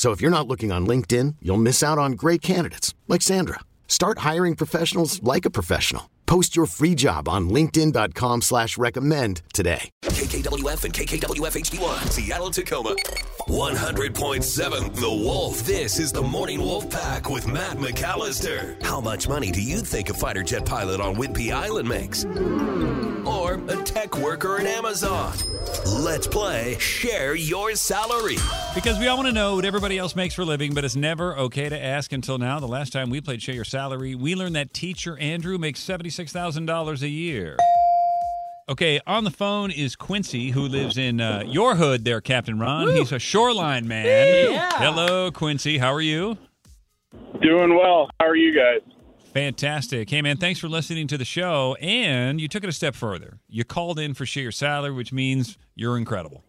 So if you're not looking on LinkedIn, you'll miss out on great candidates like Sandra. Start hiring professionals like a professional. Post your free job on linkedin.com slash recommend today. KKWF and KKWF HD1, Seattle, Tacoma. 100.7 The Wolf. This is the Morning Wolf Pack with Matt McAllister. How much money do you think a fighter jet pilot on Whidbey Island makes? Or a tech worker at Amazon? Let's play Share Your Salary. Because we all want to know what everybody else makes for a living, but it's never okay to ask until now. The last time we played Share Your Salary, we learned that teacher Andrew makes $76,000 a year. Okay, on the phone is Quincy, who lives in uh, your hood there, Captain Ron. He's a shoreline man. Yeah. Hello, Quincy. How are you? Doing well. How are you guys? Fantastic. Hey, man, thanks for listening to the show. And you took it a step further. You called in for Share Your Salary, which means you're incredible.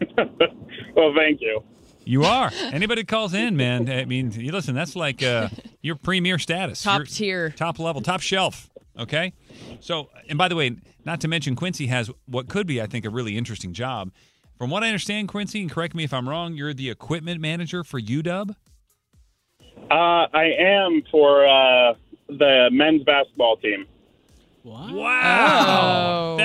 Well, thank you. You are. Anybody calls in, man. I mean, you listen. That's like uh, your premier status, Top Your- tier. top level, top shelf. Okay. So, and by the way, not to mention Quincy has what could be, I think, a really interesting job. From what I understand, Quincy, and correct me if I'm wrong, you're the equipment manager for UW. Uh, I am for uh, the men's basketball team. Wow. Oh.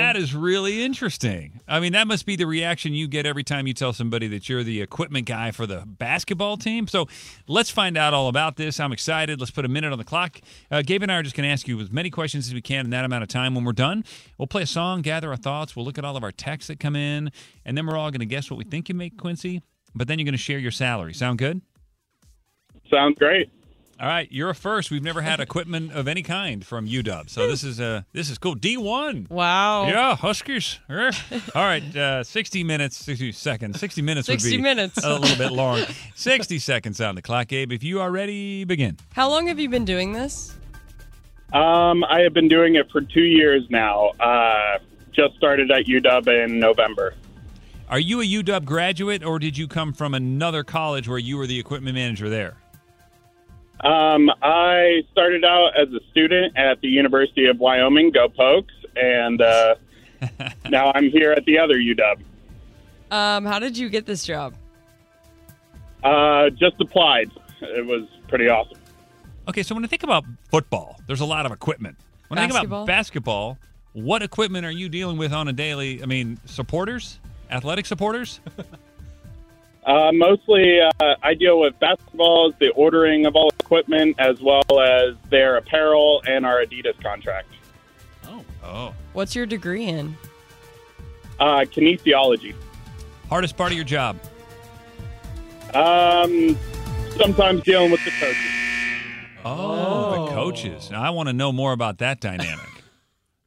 Interesting. I mean, that must be the reaction you get every time you tell somebody that you're the equipment guy for the basketball team. So let's find out all about this. I'm excited. Let's put a minute on the clock. Uh, Gabe and I are just going to ask you as many questions as we can in that amount of time. When we're done, we'll play a song, gather our thoughts. We'll look at all of our texts that come in, and then we're all going to guess what we think you make, Quincy. But then you're going to share your salary. Sound good? Sounds great. All right, you're a first. We've never had equipment of any kind from UW, so this is uh this is cool. D one. Wow. Yeah, Huskers. Er. All right, uh, 60 minutes, 60 seconds. 60 minutes 60 would be minutes. a little bit long. 60 seconds on the clock, Gabe. If you are ready, begin. How long have you been doing this? Um, I have been doing it for two years now. Uh, just started at UW in November. Are you a UW graduate or did you come from another college where you were the equipment manager there? Um, I started out as a student at the University of Wyoming, go Pokes, and uh, now I'm here at the other UW. Um, how did you get this job? Uh, just applied. It was pretty awesome. Okay, so when I think about football, there's a lot of equipment. When I think about basketball, what equipment are you dealing with on a daily? I mean, supporters, athletic supporters. Uh, mostly, uh, I deal with basketballs, the ordering of all equipment, as well as their apparel and our Adidas contract. Oh, Oh. What's your degree in? Uh, kinesiology. hardest part of your job. Um, sometimes dealing with the coaches. Oh, the coaches. Now, I want to know more about that dynamic.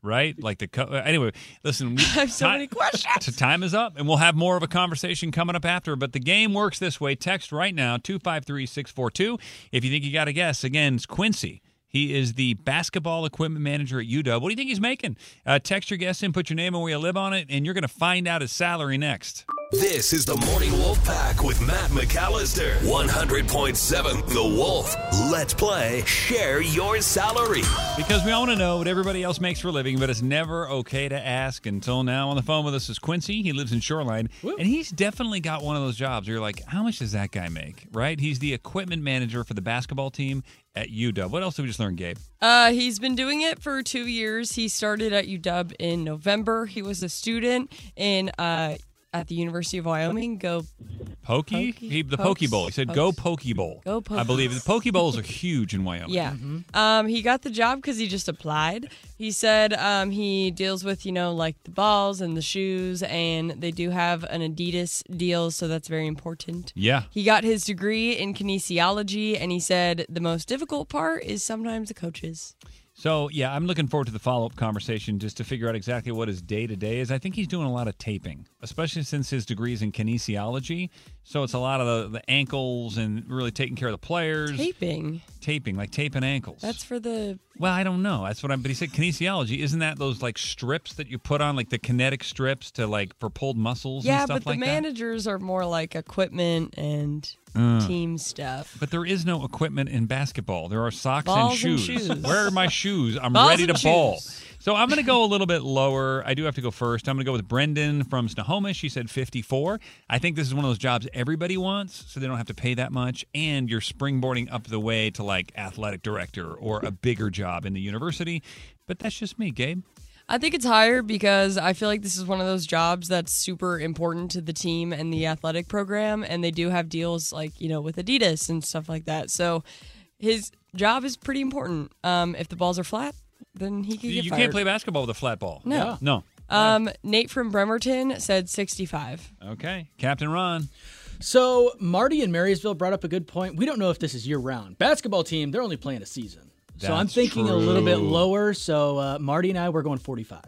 Right? Like the co- anyway. Listen, we, I have so many questions. time is up, and we'll have more of a conversation coming up after. But the game works this way: text right now two five three six four two. If you think you got a guess, again, it's Quincy. He is the basketball equipment manager at UW. What do you think he's making? Uh, text your guess in, put your name and where you live on it, and you're going to find out his salary next. This is the Morning Wolf Pack with Matt McAllister. 100.7 The Wolf. Let's play Share Your Salary. Because we all want to know what everybody else makes for a living, but it's never okay to ask until now. On the phone with us is Quincy. He lives in Shoreline, and he's definitely got one of those jobs where you're like, how much does that guy make? Right? He's the equipment manager for the basketball team at UW. What else did we just learn, Gabe? Uh, he's been doing it for two years. He started at UW in November. He was a student in uh, at the University of Wyoming. Go Pokey? Pokey? He, the Pokes? Poke Bowl. He said, "Go Poke Bowl." Go Poke I believe the Poke Bowls are huge in Wyoming. Yeah. Um, he got the job because he just applied. He said um, he deals with, you know, like the balls and the shoes, and they do have an Adidas deal, so that's very important. Yeah. He got his degree in kinesiology, and he said the most difficult part is sometimes the coaches. So yeah, I'm looking forward to the follow up conversation just to figure out exactly what his day to day is. I think he's doing a lot of taping, especially since his degree is in kinesiology. So it's a lot of the, the ankles and really taking care of the players. Taping. Taping, like taping ankles. That's for the. well, I don't know. That's what I'm. But he said kinesiology. Isn't that those like strips that you put on, like the kinetic strips to like for pulled muscles? Yeah, and stuff but the like that? managers are more like equipment and Uh. team stuff. But there is no equipment in basketball. There are socks Balls and and shoes. shoes. Where are my shoes? I'm Balls ready to and ball. So I'm going to go a little bit lower. I do have to go first. I'm going to go with Brendan from Snohomish. She said 54. I think this is one of those jobs everybody wants, so they don't have to pay that much. And you're springboarding up the way to like athletic director or a bigger job in the university. But that's just me, Gabe. I think it's higher because I feel like this is one of those jobs that's super important to the team and the athletic program, and they do have deals like you know with Adidas and stuff like that. So his job is pretty important. Um, if the balls are flat, then he can get You fired. can't play basketball with a flat ball. No. No. Um, Nate from Bremerton said 65. Okay. Captain Ron. So Marty in Marysville brought up a good point. We don't know if this is year round. Basketball team, they're only playing a season. so I'm That's thinking a little bit true. lower. So uh, Marty and I, we're going 45.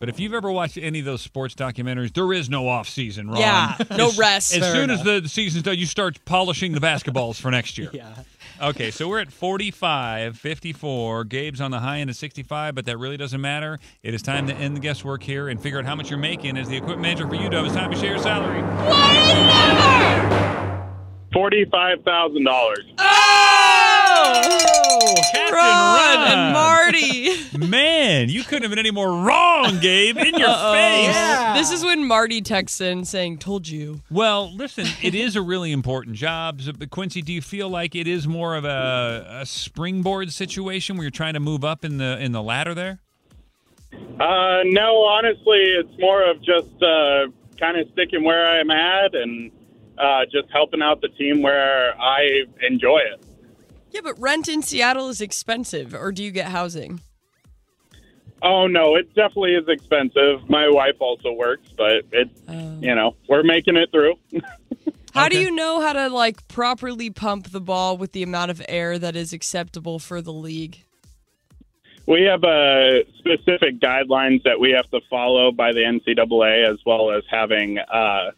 But if you've ever watched any of those sports documentaries, there is no off season, Ron. Yeah, no As- rest. As Fair soon as the season's done, you start polishing the basketballs for next year. Yeah. Okay, so we're at 45, 54. Gabe's on the high end of 65, but that really doesn't matter. It is time to end the guesswork here and figure out how much you're making as the equipment manager for UW. It's time to share your salary. Forty-five thousand dollars. Captain Ron and Marty. Man, you couldn't have been any more wrong, Gabe. In your face. This is when Marty texts in saying, "Told you." Well, listen, it is a really important job. But Quincy, do you feel like it is more of a, a springboard situation where you're trying to move up in the in the ladder there? Uh, no, honestly, it's more of just uh, kind of sticking where I'm at and uh, just helping out the team where I enjoy it. Yeah, but rent in Seattle is expensive. Or do you get housing? Oh no, it definitely is expensive. My wife also works, but it, you know, we're making it through. How do you know how to like properly pump the ball with the amount of air that is acceptable for the league? we have uh, specific guidelines that we have to follow by the NCAA, as well as having uh,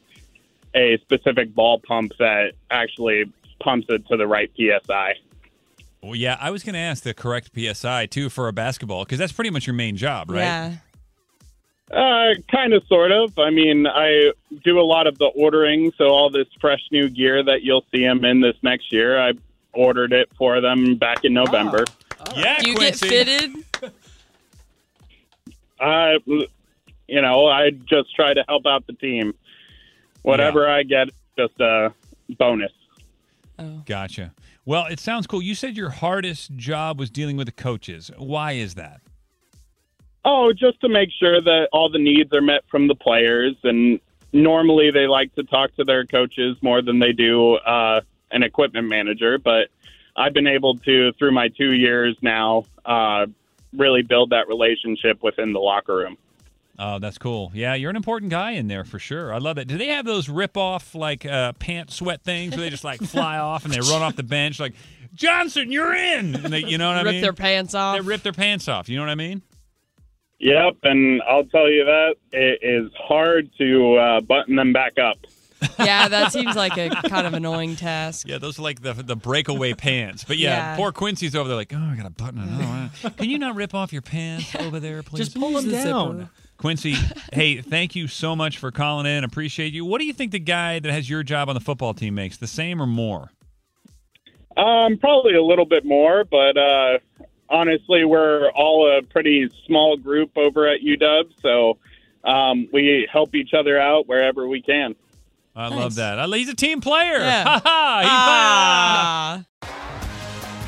a specific ball pump that actually pumps it to the right psi. Well, yeah, I was going to ask the correct PSI too for a basketball because that's pretty much your main job, right? Yeah. Uh, kind of, sort of. I mean, I do a lot of the ordering, so all this fresh new gear that you'll see them in this next year, I ordered it for them back in November. Yeah, Do you Quincy. get fitted? I, you know, I just try to help out the team. Whatever I get, just a bonus. Gotcha. Well, it sounds cool. You said your hardest job was dealing with the coaches. Why is that? Oh, just to make sure that all the needs are met from the players. And normally they like to talk to their coaches more than they do uh, an equipment manager. But I've been able to, through my two years now, uh, really build that relationship within the locker room. Oh, that's cool. Yeah, you're an important guy in there for sure. I love that. Do they have those rip off like uh, pant sweat things where they just like fly off and they run off the bench like Johnson, you're in? And they, you know what I Rip mean? Rip their pants off. they rip their pants off. You know what I mean? Yep, and I'll tell you that it is hard to uh, button them back up. yeah, that seems like a kind of annoying task. Yeah, those are like the the breakaway pants. But yeah, Yeah. poor Quincy's over there like, oh, I got to button it. Oh, Can you not rip off your pants over there, please? Just pull them the down. Zipper. Quincy, hey, thank you so much for calling in. Appreciate you. What do you think the guy that has your job on the football team makes? The same or more? Um, probably a little bit more, but uh, honestly, we're all a pretty small group over at UW, so um, we help each other out wherever we can. I Nice. love that. I, he's a team player. Yeah. Ha ha.